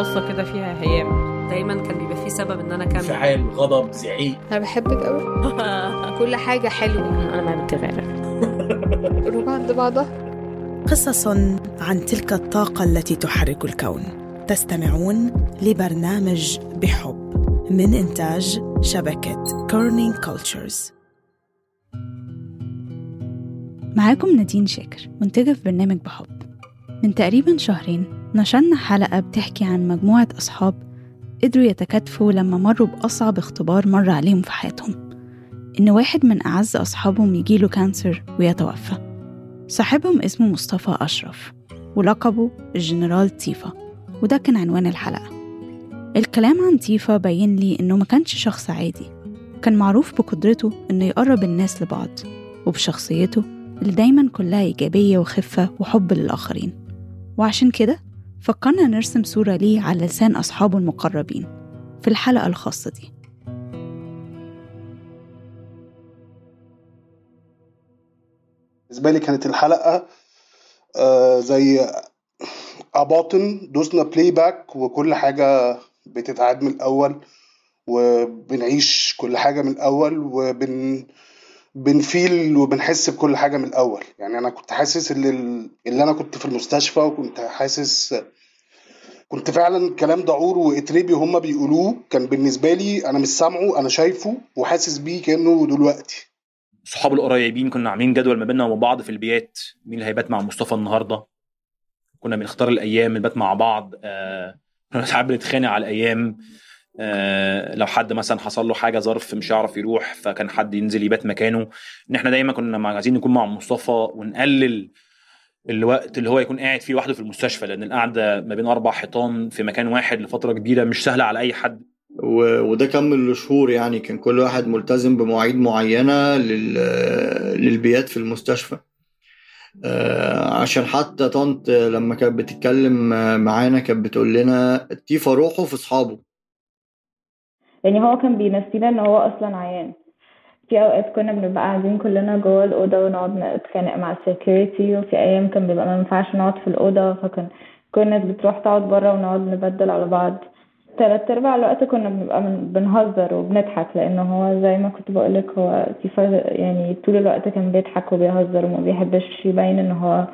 بصة كده فيها هيام. دايما كان بيبقى فيه سبب إن أنا أكمل. انفعال غضب زعيق. أنا بحبك قوي كل حاجة حلوة. أنا ما بتغير قلوب عند بعضها. قصص عن تلك الطاقة التي تحرك الكون. تستمعون لبرنامج بحب من إنتاج شبكة Kerning Cultures معاكم نادين شاكر منتجة في برنامج بحب. من تقريبا شهرين نشرنا حلقة بتحكي عن مجموعة أصحاب قدروا يتكاتفوا لما مروا بأصعب اختبار مر عليهم في حياتهم. إن واحد من أعز أصحابهم يجيله cancer ويتوفى. صاحبهم اسمه مصطفى أشرف ولقبه الجنرال تيفا وده كان عنوان الحلقة. الكلام عن تيفا بين لي إنه ما كانش شخص عادي. كان معروف بقدرته إنه يقرب الناس لبعض وبشخصيته اللي دايما كلها إيجابية وخفة وحب للآخرين. وعشان كده فكرنا نرسم صورة ليه على لسان أصحابه المقربين في الحلقة الخاصة دي. بالنسبة لي كانت الحلقة آه زي a button دوسنا playback وكل حاجة بتتعاد من الأول وبنعيش كل حاجة من الأول وبن بنفيل وبنحس بكل حاجة من الأول. يعني أنا كنت حاسس اللي, اللي أنا كنت في المستشفى وكنت حاسس كنت فعلا الكلام دعور وإتريبي هما بيقولوه. كان بالنسبة لي أنا مش سامعه أنا شايفه وحاسس بيه كأنه دلوقتي. صحاب القريبين كنا عاملين جدول ما بيننا وما بعض في البيات. مين اللي هيبات مع مصطفى النهارده؟ كنا بنختار الأيام نبات مع بعض. آه ساعات بنتخانق على الأيام. آه لو حد مثلا حصل له حاجة ظرف مش هيعرف يروح فكان حد ينزل يبات مكانه. إن إحنا دايما كنا عايزين نكون مع مصطفى ونقلل الوقت اللي هو يكون قاعد فيه لوحده في المستشفى لأن القعدة ما بين أربع حيطان في مكان واحد لفترة كبيرة مش سهلة على أي حد. و... وده كمل لشهور يعني كان كل واحد ملتزم بمواعيد معينة لل... للبيات في المستشفى. آه عشان حتى طنط لما كانت بتتكلم معانا كانت بتقول لنا تيفا روحه في أصحابه يعني هو كان بينسينا إن هو أصلا عيان. في أوقات كنا بنبقى قاعدين كلنا جوه الأوضة ونقعد نتخانق مع ال security وفي أيام كان بيبقى ما ينفعش نقعد في الأوضة فكان كل الناس بتروح تقعد بره ونقعد نبدل على بعض. تلات أرباع الوقت كنا بنبقى بنهزر وبنضحك لأن هو زي ما كنت بقولك هو تيفا يعني طول الوقت كان بيضحك وبيهزر وما بيحبش يبين إن هو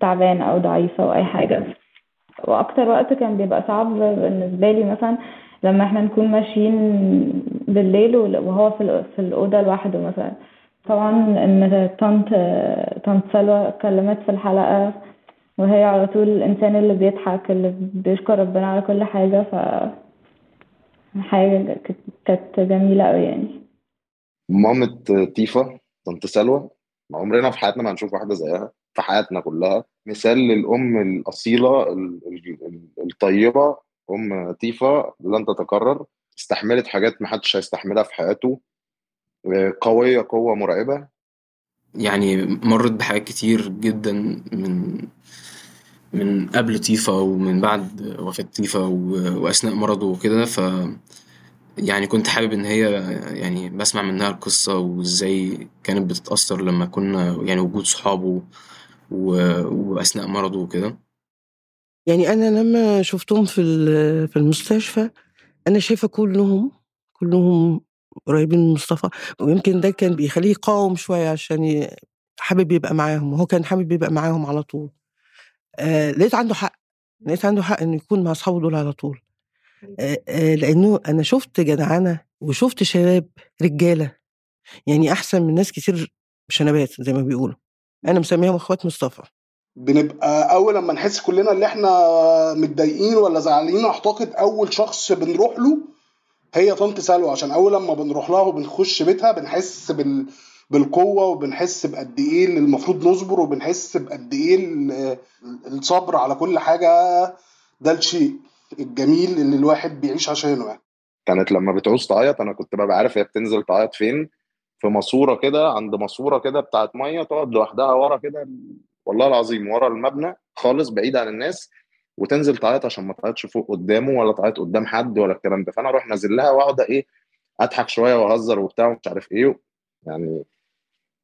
تعبان أو ضعيف أو أي حاجة. وأكتر وقت كان بيبقى صعب بالنسبة لي مثلا لما إحنا نكون ماشيين بالليل وهو في في الأوضة لوحده مثلا. طبعا إن طنط طنط سلوى اتكلمت في الحلقة وهي على طول الإنسان اللي بيضحك اللي بيشكر ربنا على كل حاجة ف حاجة كانت جميلة أوي يعني. مامة تيفا طنط سلوى عمرنا في حياتنا ما هنشوف واحدة زيها في حياتنا كلها. مثال للأم الأصيلة الطيبة أم تيفا لن تتكرر. استحملت حاجات ما حدش هيستحملها في حياته. قوية قوة مرعبة. يعني مرت بحاجات كتير جدا من من قبل تيفا ومن بعد وفاة تيفا وأثناء مرضه وكده. ف يعني كنت حابب إن هي يعني بسمع منها القصة وإزاي كانت بتتأثر لما كنا يعني وجود صحابه وأثناء مرضه وكده. يعني أنا لما شفتهم في في المستشفى أنا شايفة كلهم كلهم قريبين من مصطفى ويمكن ده كان بيخليه يقاوم شوية عشان حابب يبقى معاهم وهو كان حابب يبقى معاهم على طول. آه لقيت عنده حق لقيت عنده حق إنه يكون مع أصحابه دول على طول. آه آه لأنه أنا شفت جدعنة وشفت شباب رجالة يعني أحسن من ناس كتير شنبات زي ما بيقولوا. أنا مسميهم أخوات مصطفى. بنبقى أول لما نحس كلنا اللي إحنا متضايقين ولا زعلانين أعتقد أول شخص بنروح له هي طنط سلوى عشان أول لما بنروح لها وبنخش بيتها بنحس بال بالقوة وبنحس بقد إيه اللي المفروض نصبر وبنحس بقد إيه الصبر على كل حاجة. ده الشيء الجميل اللي الواحد بيعيش عشانه يعني. كانت لما بتعوز تعيط أنا كنت ببقى عارف هي بتنزل تعيط فين في ماسورة كده عند ماسورة كده بتاعت مية تقعد لوحدها ورا كده والله العظيم ورا المبنى خالص بعيد عن الناس وتنزل تعيط عشان ما تعيطش فوق قدامه ولا تعيط قدام حد ولا الكلام ده. فأنا أروح نازل لها وأقعد إيه أضحك شوية وأهزر وبتاع ومش عارف إيه. يعني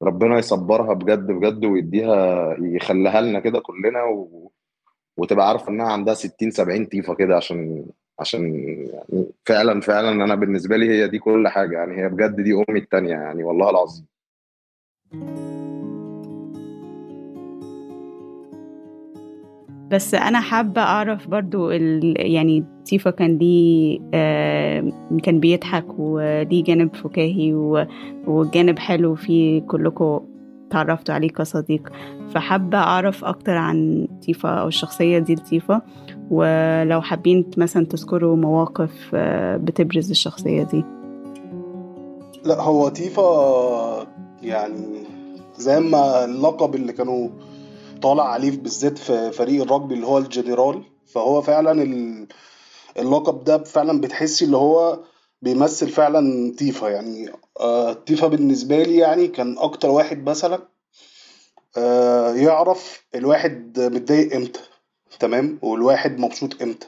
ربنا يصبرها بجد بجد ويديها يخليها لنا كده كلنا و... وتبقى عارفة إنها عندها 60 70 تيفا كده عشان عشان يعني فعلا فعلا أنا بالنسبة لي هي دي كل حاجة. يعني هي بجد دي أمي التانية يعني والله العظيم. بس أنا حابة أعرف برضو ال... يعني تيفا كان ليه آه كان بيضحك وليه جانب فكاهي و... وجانب حلو فيه كلكم تعرفتوا عليه كصديق. فحابة أعرف أكتر عن تيفا أو الشخصية دي لتيفا. ولو حابين مثلا تذكروا مواقف آه بتبرز الشخصية دي. لا هو تيفا يعني زي ما اللقب اللي كانوا طالع عليه بالذات في فريق الرجبي اللي هو الجنرال. فهو فعلا اللقب ده فعلا بتحسي اللي هو بيمثل فعلا تيفا يعني. آه تيفا بالنسبة لي يعني كان أكتر واحد مثلا آه يعرف الواحد متضايق إمتى تمام؟ والواحد مبسوط إمتى.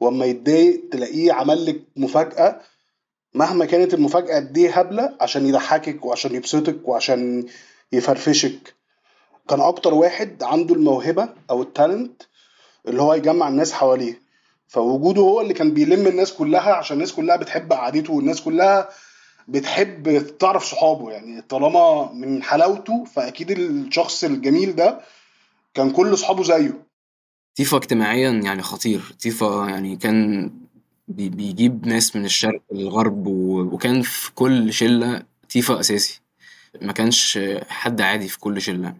وأما يتضايق تلاقيه عمل لك مفاجأة مهما كانت المفاجأة دي هبلة عشان يضحكك وعشان يبسطك وعشان يفرفشك. كان أكتر واحد عنده الموهبة أو ال talent اللي هو يجمع الناس حواليه. فوجوده هو اللي كان بيلم الناس كلها عشان الناس كلها بتحب قعدته والناس كلها بتحب تعرف صحابه. يعني طالما من حلاوته فأكيد الشخص الجميل ده كان كل صحابه زيه. تيفا اجتماعيا يعني خطير. تيفا يعني كان بيجيب ناس من الشرق للغرب وكان في كل شلة تيفا أساسي. ما كانش حد عادي في كل شلة.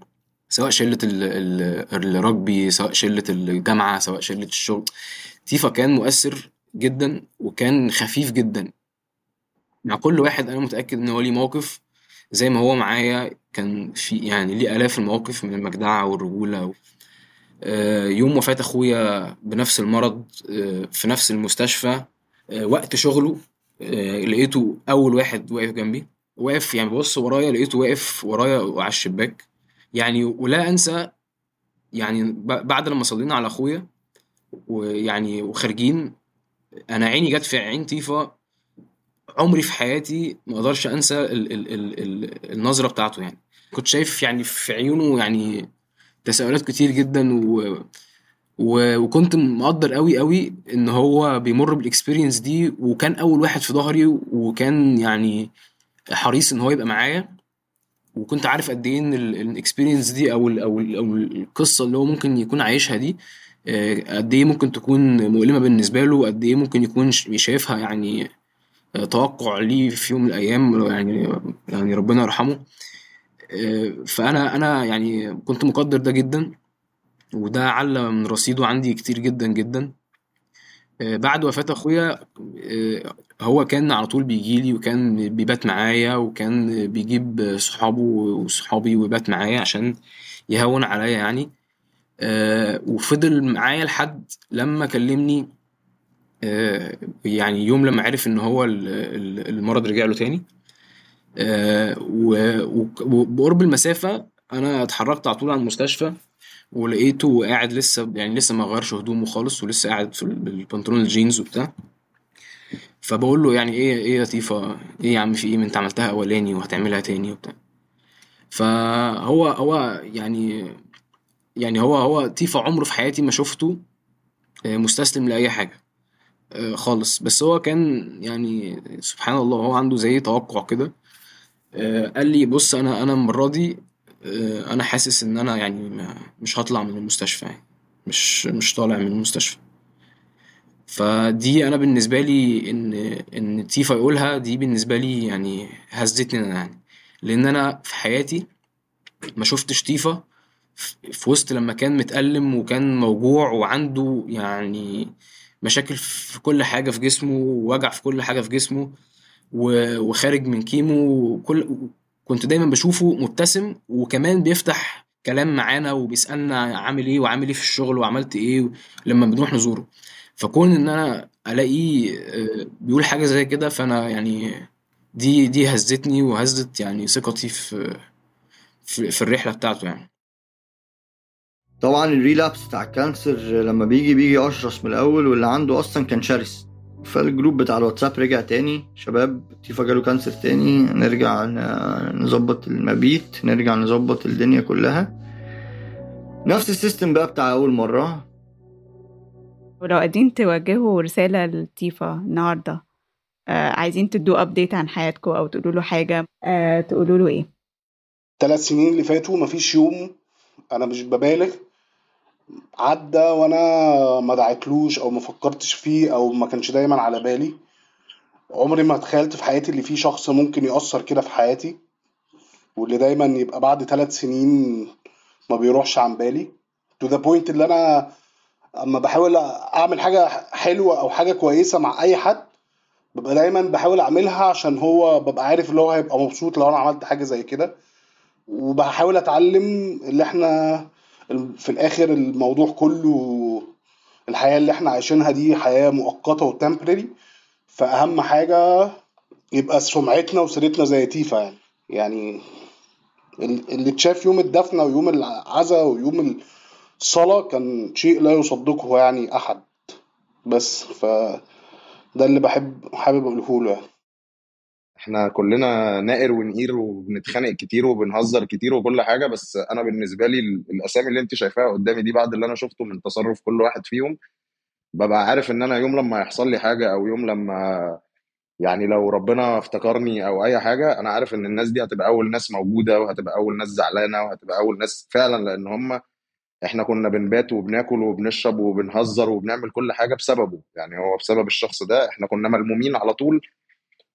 سواء شلة الرجبي سواء شلة الجامعة سواء شلة الشغل. تيفا كان مؤثر جدا وكان خفيف جدا. مع كل واحد أنا متأكد إن هو ليه موقف. زي ما هو معايا كان في يعني ليه آلاف المواقف من المجدعة والرجولة يوم وفاة أخويا بنفس المرض في نفس المستشفى وقت شغله لقيته أول واحد واقف جنبي. واقف يعني ببص ورايا لقيته واقف ورايا على الشباك. يعني ولا انسى يعني بعد لما صلينا على اخويا ويعني وخارجين أنا عيني جت في عين تيفا عمري في حياتي ما أقدرش انسى ال ال ال ال النظرة بتاعته يعني. كنت شايف يعني في عيونه يعني تساؤلات كتير جدا و و... وكنت مقدر قوي قوي إن هو بيمر بال experience دي وكان أول واحد في ظهري وكان يعني حريص إن هو يبقى معايا. وكنت عارف قد إيه إن الاكسبيرينس دي أو ال أو, ال أو القصة اللي هو ممكن يكون عايشها دي قد إيه ممكن تكون مؤلمة بالنسبة له قد إيه ممكن يكون شايفها يعني توقع ليه في يوم من الأيام يعني يعني ربنا يرحمه. فأنا أنا يعني كنت مقدر ده جدا وده علّى من رصيده عندي كتير جدا جدا. بعد وفاة أخويا هو كان على طول بيجي لي وكان بيبات معايا وكان بيجيب صحابه وصحابي ويبات معايا عشان يهون عليا يعني. وفضل معايا لحد لما كلمني يعني يوم لما عرف إن هو المرض رجع له تاني. وبقرب المسافة أنا اتحركت على طول على المستشفى. ولقيته قاعد لسه يعني لسه ما غيرش هدومه خالص ولسه قاعد في البنطلون الجينز وبتاع. فبقول له يعني إيه إيه يا تيفا؟ إيه يا عم في إيه؟ ما أنت عملتها أولاني وهتعملها تاني وبتاع. فهو هو يعني يعني هو هو تيفا عمره في حياتي ما شفته مستسلم لأي حاجة خالص. بس هو كان يعني سبحان الله هو عنده زي توقع كده قال لي بص أنا أنا المرة دي أنا حاسس إن أنا يعني مش هطلع من المستشفى يعني. مش مش طالع من المستشفى. فدي أنا بالنسبة لي ان إن تيفا يقولها دي بالنسبة لي يعني هزتني أنا يعني. لأن أنا في حياتي ما شفتش تيفا في وسط لما كان متألم وكان موجوع وعنده يعني مشاكل في كل حاجة في جسمه ووجع في كل حاجة في جسمه وخارج من chemo وكل كنت دايما بشوفه مبتسم وكمان بيفتح كلام معانا وبيسألنا عامل إيه وعامل إيه في الشغل وعملت إيه لما بنروح نزوره. فكون إن أنا ألاقيه بيقول حاجة زي كده فأنا يعني دي دي هزتني وهزت يعني ثقتي في في, في الرحلة بتاعته يعني. طبعا ال relapse بتاع ال cancer لما بيجي بيجي اشرس من الأول واللي عنده أصلا كان شرس. فال group بتاع الواتساب رجع تاني. شباب تيفا جاله cancer تاني. نرجع نظبط المبيت. نرجع نظبط الدنيا كلها. نفس ال system بقى بتاع أول مرة. ولو قاعدين توجهوا رسالة لتيفا النهاردة آه عايزين تدوا update عن حياتكم أو تقولوا له حاجة آه تقولوا له إيه؟ ثلاث سنين اللي فاتوا مفيش يوم أنا مش ببالغ. عدى وأنا ما دعيتلوش أو ما فكرتش فيه أو ما كانش دايما على بالي. عمري ما تخيلت في حياتي اللي فيه شخص ممكن يأثر كده في حياتي واللي دايما يبقى بعد ثلاث سنين ما بيروحش عن بالي. To the point اللي أنا أما بحاول أعمل حاجة حلوة أو حاجة كويسة مع أي حد ببقى دايما بحاول أعملها عشان هو ببقى عارف اللي هو هيبقى مبسوط لو أنا عملت حاجة زي كده. وبحاول أتعلم اللي إحنا في الآخر الموضوع كله الحياة اللي إحنا عايشينها دي حياة مؤقتة وتمبرري فأهم حاجة يبقى سمعتنا وسيرتنا زي تيفا يعني. يعني اللي اتشاف يوم الدفنة ويوم العزاء ويوم الصلاة كان شيء لا يصدقه يعني أحد. بس ف ده اللي بحب حابب أقوله له يعني. إحنا كلنا نائر ونقير وبنتخانق كتير وبنهزر كتير وكل حاجة بس أنا بالنسبة لي الأسامي اللي أنت شايفاها قدامي دي بعد اللي أنا شفته من تصرف كل واحد فيهم ببقى عارف إن أنا يوم لما يحصل لي حاجة أو يوم لما يعني لو ربنا افتكرني أو أي حاجة أنا عارف إن الناس دي هتبقى أول ناس موجودة وهتبقى أول ناس زعلانة وهتبقى أول ناس فعلا لأن هم إحنا كنا بنبات وبناكل وبنشرب وبنهزر وبنعمل كل حاجة بسببه يعني هو بسبب الشخص ده إحنا كنا ملمومين على طول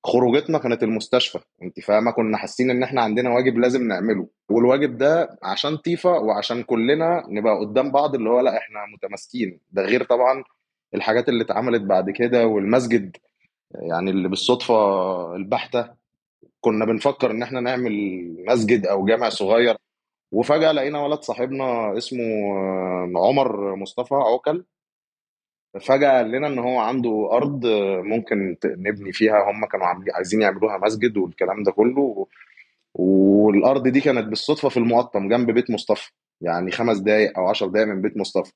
خروجتنا كانت المستشفى. انت فاهمة؟ كنا حاسين إن إحنا عندنا واجب لازم نعمله. والواجب ده عشان تيفا وعشان كلنا نبقى قدام بعض اللي هو لأ إحنا متماسكين. ده غير طبعا الحاجات اللي اتعملت بعد كده والمسجد يعني اللي بالصدفة البحتة. كنا بنفكر إن إحنا نعمل مسجد أو جامع صغير. وفجأة لقينا ولد صاحبنا اسمه عمر مصطفى عوكل. فجأة قال لنا إن هو عنده أرض ممكن نبني فيها. هم كانوا عايزين يعملوها مسجد والكلام ده كله. والأرض دي كانت بالصدفة في المقطم جنب بيت مصطفى. يعني خمس دقايق أو عشر دقايق من بيت مصطفى.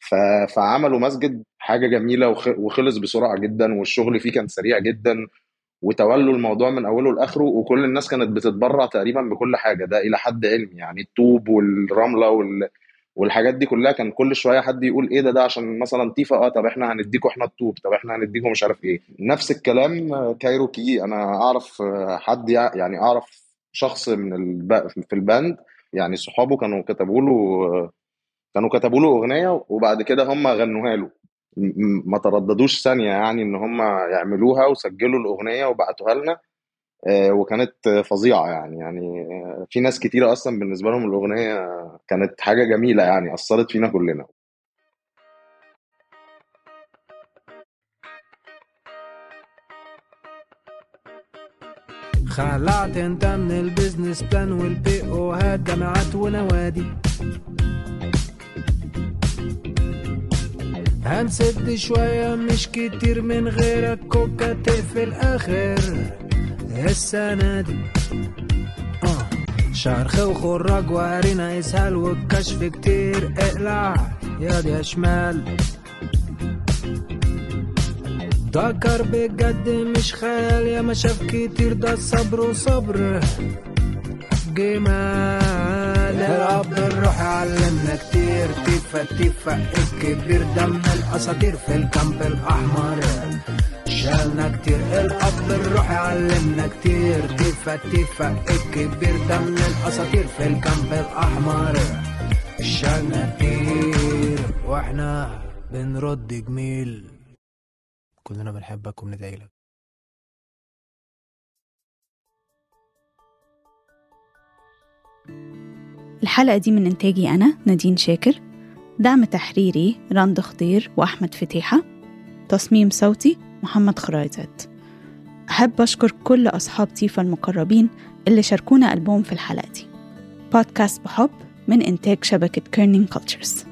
ف... فعملوا مسجد حاجة جميلة وخ... وخلص بسرعة جدا والشغل فيه كان سريع جدا. وتولوا الموضوع من أوله لآخره وكل الناس كانت بتتبرع تقريبا بكل حاجة. ده إلى حد علمي. يعني الطوب والرملة وال... والحاجات دي كلها كان كل شوية حد يقول إيه ده ده عشان مثلا تيفا آه طب إحنا هنديكوا إحنا الطوب طب إحنا هنديكوا مش عارف إيه. نفس الكلام كايروكي أنا أعرف حد يعني أعرف شخص من الب... في ال band يعني صحابه كانوا كتبوا له كانوا كتبوا له أغنية وبعد كده هم غنوها له. ما ترددوش ثانية يعني إن هم يعملوها وسجلوا الأغنية وبعتوها لنا. وكانت فظيعة يعني. يعني في ناس كتيرة أصلا بالنسبة لهم الأغنية كانت حاجة جميلة يعني أثرت فينا كلنا. خلعت أنت من ال business plan وال PO هات جامعات ونوادي. هنسد شوية مش كتير من غيرك كوكا تقفل آخر. السنة دي آه. شرخ وخراج وقرينا إسهال والكشف كتير. إقلع ياض يا شمال. ذكر بجد مش خيال. يا ما شاف كتير ده صبر وصبر. جمال. الأب الروح علمنا كتير. تيفا تيفا الكبير دم الأساطير في الكامب الأحمر. شالنا كتير الأب الروح علمنا كتير. تيفا تيفا الكبير دم الأساطير في الكامب الأحمر. شالنا كتير وإحنا بنرد جميل. كلنا بنحبك وبندعي لك. الحلقة دي من إنتاجي أنا نادين شاكر. دعم تحريري رند خضير وأحمد فتيحة. تصميم صوتي محمد خرايزات أحب أشكر كل أصحاب تيفا المقربين اللي شاركونا قلبهم في الحلقة دي. بودكاست بحب من إنتاج شبكة Kerning Cultures